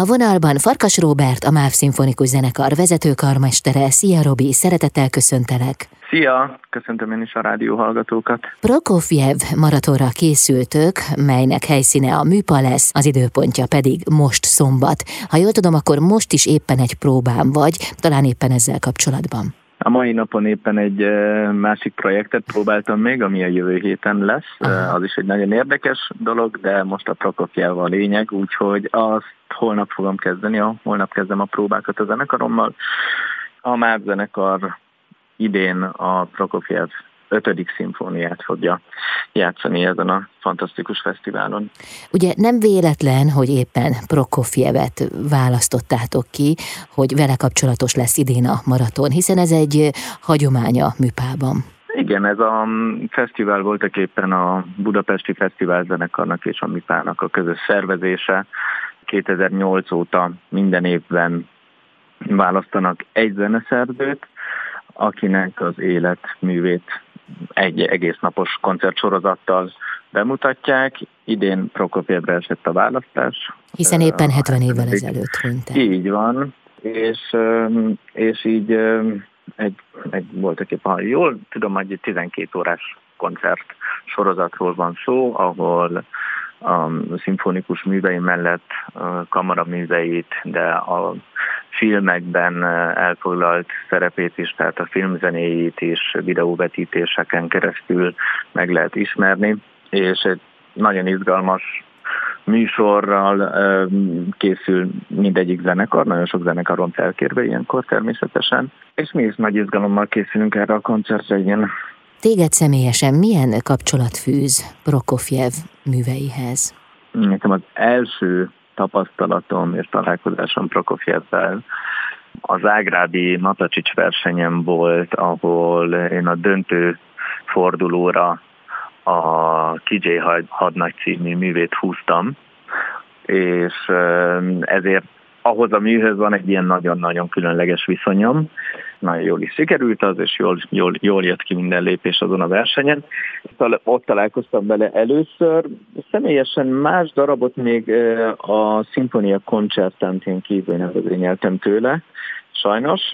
A vonalban Farkas Róbert, a MÁV Szimfonikus Zenekar vezetőkarmestere. Szia Robi, szeretettel köszöntelek! Szia! Köszöntöm én is a rádió hallgatókat. Prokofjev maratonra készültök, melynek helyszíne a műpa lesz, az időpontja pedig most szombat. Ha jól tudom, akkor most is éppen egy próbám vagy, talán éppen ezzel kapcsolatban. A mai napon éppen egy másik projektet próbáltam még, ami a jövő héten lesz. Aha. Az is egy nagyon érdekes dolog, de most a Prokofjev a lényeg, úgyhogy azt holnap fogom kezdeni, a, holnap kezdem a próbákat a zenekarommal. A MÁV zenekar idén a Prokofjev ötödik szimfóniát fogja játszani ezen a fantasztikus fesztiválon. Ugye nem véletlen, hogy éppen Prokofjevet választottátok ki, hogy vele kapcsolatos lesz idén a maraton, hiszen ez egy hagyománya műpában. Igen, ez a fesztivál voltak éppen a Budapesti Fesztivál zenekarnak és a MIPának a közös szervezése. 2008 óta minden évben választanak egy zeneszerzőt, akinek az életművét egy egész napos koncertsorozattal bemutatják. Idén Prokopjevre esett a választás. Hiszen éppen 70 évvel ezelőtt hunyt Így van, és, és így egy, egy voltak éppen, ha jól tudom, hogy egy 12 órás koncert sorozatról van szó, ahol a szimfonikus művei mellett a kamaraműveit, de a filmekben elfoglalt szerepét is, tehát a filmzenéjét is videóvetítéseken keresztül meg lehet ismerni, és egy nagyon izgalmas műsorral készül mindegyik zenekar, nagyon sok zenekaron felkérve ilyenkor természetesen, és mi is nagy izgalommal készülünk erre a koncertre, igen. Téged személyesen milyen kapcsolat fűz Prokofjev műveihez? Nekem az első tapasztalatom és találkozásom Prokofjevvel az Ágrádi Matacsics versenyem volt, ahol én a döntő fordulóra a KJ hadnagy című művét húztam, és ezért ahhoz a műhöz van egy ilyen nagyon-nagyon különleges viszonyom. Nagyon jól is sikerült az, és jól, jól, jól jött ki minden lépés azon a versenyen. Ott találkoztam vele először. Személyesen más darabot még a Sinfonia koncertantén kívül nem tőle, sajnos.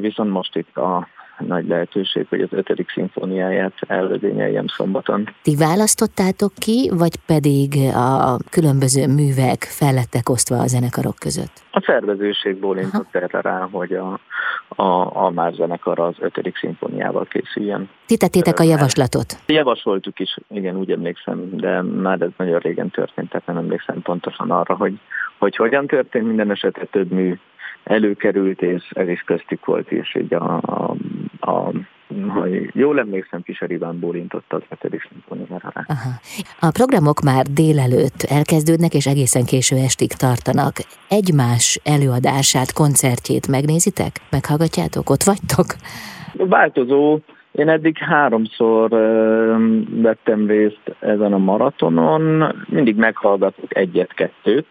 Viszont most itt a nagy lehetőség, hogy az ötödik szimfóniáját elvezényeljem szombaton. Ti választottátok ki, vagy pedig a különböző művek fellettek osztva a zenekarok között? A szervezőség bólintott erre rá, hogy a, a, a már zenekar az ötödik szimfóniával készüljön. Ti tettétek a javaslatot? Javasoltuk is, igen, úgy emlékszem, de már ez nagyon régen történt, tehát nem emlékszem pontosan arra, hogy, hogy hogyan történt, minden esetre több mű előkerült, és ez is köztük volt, és így a, a, a ha jól emlékszem, Fischer Iván bólintott az hetedik szimfóniára rá. A programok már délelőtt elkezdődnek, és egészen késő estig tartanak. Egymás előadását, koncertjét megnézitek? Meghallgatjátok? Ott vagytok? Változó, én eddig háromszor vettem részt ezen a maratonon, mindig meghallgatok egyet-kettőt,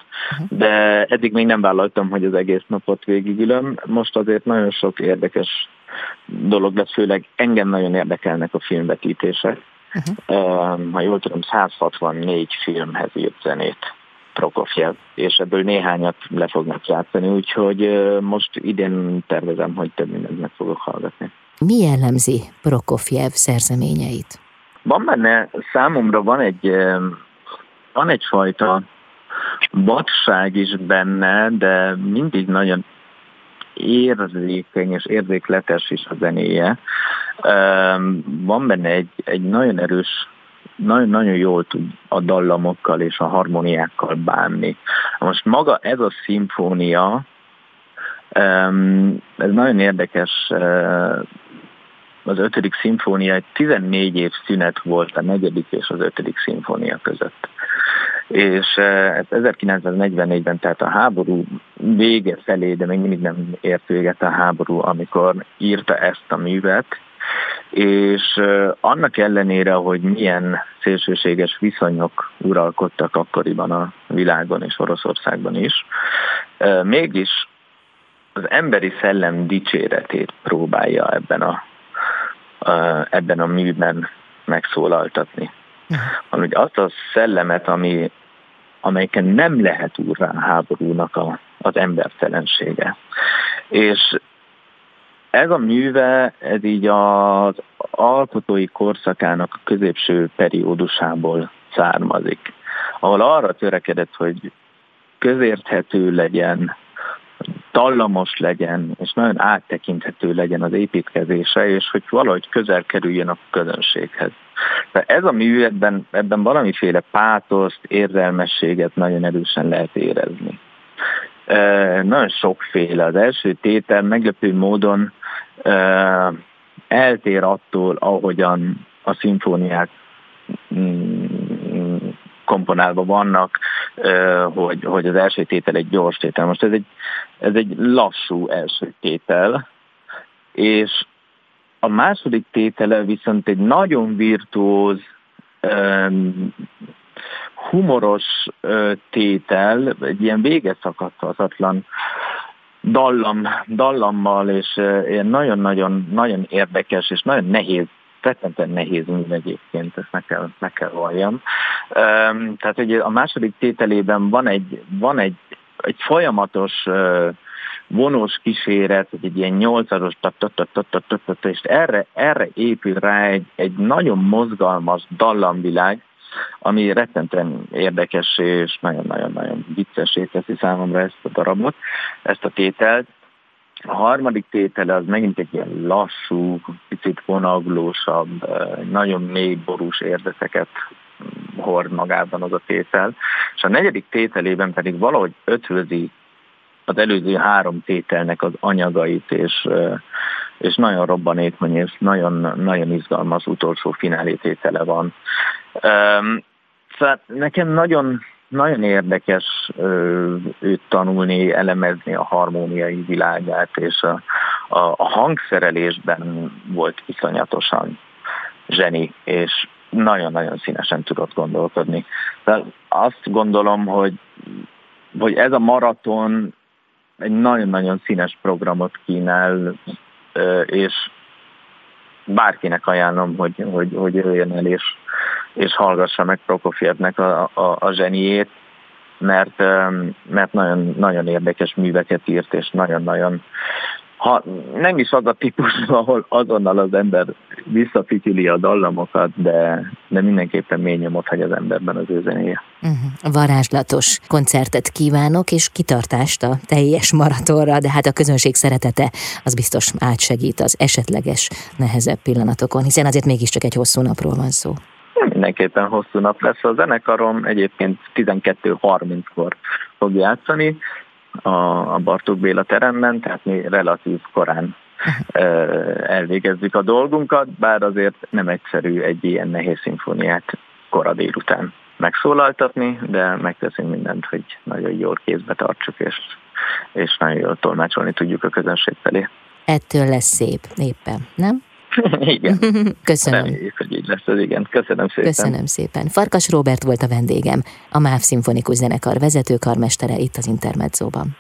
de eddig még nem vállaltam, hogy az egész napot végigülöm. Most azért nagyon sok érdekes dolog lesz, főleg engem nagyon érdekelnek a filmvetítések. Uh-huh. Ha jól tudom, 164 filmhez írt zenét Prokofjev, és ebből néhányat le fognak játszani, úgyhogy most idén tervezem, hogy több mindent meg fogok hallgatni. Mi jellemzi Prokofjev szerzeményeit? Van benne, számomra van egy, van egyfajta vadság is benne, de mindig nagyon érzékeny és érzékletes is a zenéje. Van benne egy, egy nagyon erős nagyon-nagyon jól tud a dallamokkal és a harmoniákkal bánni. Most maga ez a szimfónia, ez nagyon érdekes az ötödik szimfónia egy 14 év szünet volt a negyedik és az ötödik szimfónia között. És 1944-ben, eh, tehát a háború vége felé, de még mindig nem ért véget a háború, amikor írta ezt a művet, és eh, annak ellenére, hogy milyen szélsőséges viszonyok uralkodtak akkoriban a világon és Oroszországban is, eh, mégis az emberi szellem dicséretét próbálja ebben a ebben a műben megszólaltatni. Hogy azt a szellemet, ami amelyeken nem lehet úrrá háborúnak a, az embertelensége. És ez a műve, ez így az alkotói korszakának a középső periódusából származik, ahol arra törekedett, hogy közérthető legyen, dallamos legyen, és nagyon áttekinthető legyen az építkezése, és hogy valahogy közel kerüljön a közönséghez. De ez a mű, ebben, ebben valamiféle pátoszt, érzelmességet nagyon erősen lehet érezni. E, nagyon sokféle. Az első tétel meglepő módon e, eltér attól, ahogyan a szimfóniák mm, komponálva vannak, hogy, hogy az első tétel egy gyors tétel. Most ez egy, ez egy lassú első tétel, és a második tétele viszont egy nagyon virtuóz, humoros tétel, egy ilyen végeszakadhatatlan dallam, dallammal, és ilyen nagyon-nagyon nagyon érdekes és nagyon nehéz rettentően nehéz mű egyébként, ezt meg kell, meg kell valljam. Tehát hogy a második tételében van egy, van egy, egy folyamatos vonós kíséret, egy ilyen nyolcadós és erre, erre épül rá egy, egy nagyon mozgalmas dallamvilág, ami rettentően érdekes és nagyon-nagyon-nagyon viccesé teszi számomra ezt a darabot, ezt a tételt. A harmadik tétele az megint egy ilyen lassú, picit vonaglósabb, nagyon mély borús érdeteket hord magában az a tétel, és a negyedik tételében pedig valahogy ötvözi az előző három tételnek az anyagait, és, és nagyon robbanékony, és nagyon, nagyon izgalmas utolsó finálé tétele van. Szóval nekem nagyon, nagyon érdekes őt tanulni, elemezni a harmóniai világát, és a, a, a hangszerelésben volt iszonyatosan zseni, és nagyon-nagyon színesen tudott gondolkodni. De azt gondolom, hogy, hogy ez a maraton egy nagyon-nagyon színes programot kínál, és bárkinek ajánlom, hogy, hogy, hogy jöjjön el és, és hallgassa meg Prokofievnek a, a, a zseniét, mert, mert nagyon, nagyon érdekes műveket írt, és nagyon-nagyon ha nem is az a típus, ahol azonnal az ember visszafityüli a dallamokat, de, de mindenképpen mély nyomot hagy az emberben az ő zenéje. Uh-huh. Varázslatos koncertet kívánok, és kitartást a teljes maratonra, de hát a közönség szeretete az biztos átsegít az esetleges nehezebb pillanatokon, hiszen azért mégiscsak egy hosszú napról van szó. Mindenképpen hosszú nap lesz. A zenekarom egyébként 12.30-kor fog játszani, a, a Bartók Béla teremben, tehát mi relatív korán elvégezzük a dolgunkat, bár azért nem egyszerű egy ilyen nehéz szimfóniát kora délután megszólaltatni, de megteszünk mindent, hogy nagyon jól kézbe tartsuk, és, és nagyon jól tolmácsolni tudjuk a közönség felé. Ettől lesz szép éppen, nem? igen. Köszönöm. Reméljük, hogy így lesz az igen. Köszönöm szépen. Köszönöm szépen. Farkas Robert volt a vendégem, a MÁV Szimfonikus Zenekar vezetőkarmestere itt az Intermedzóban.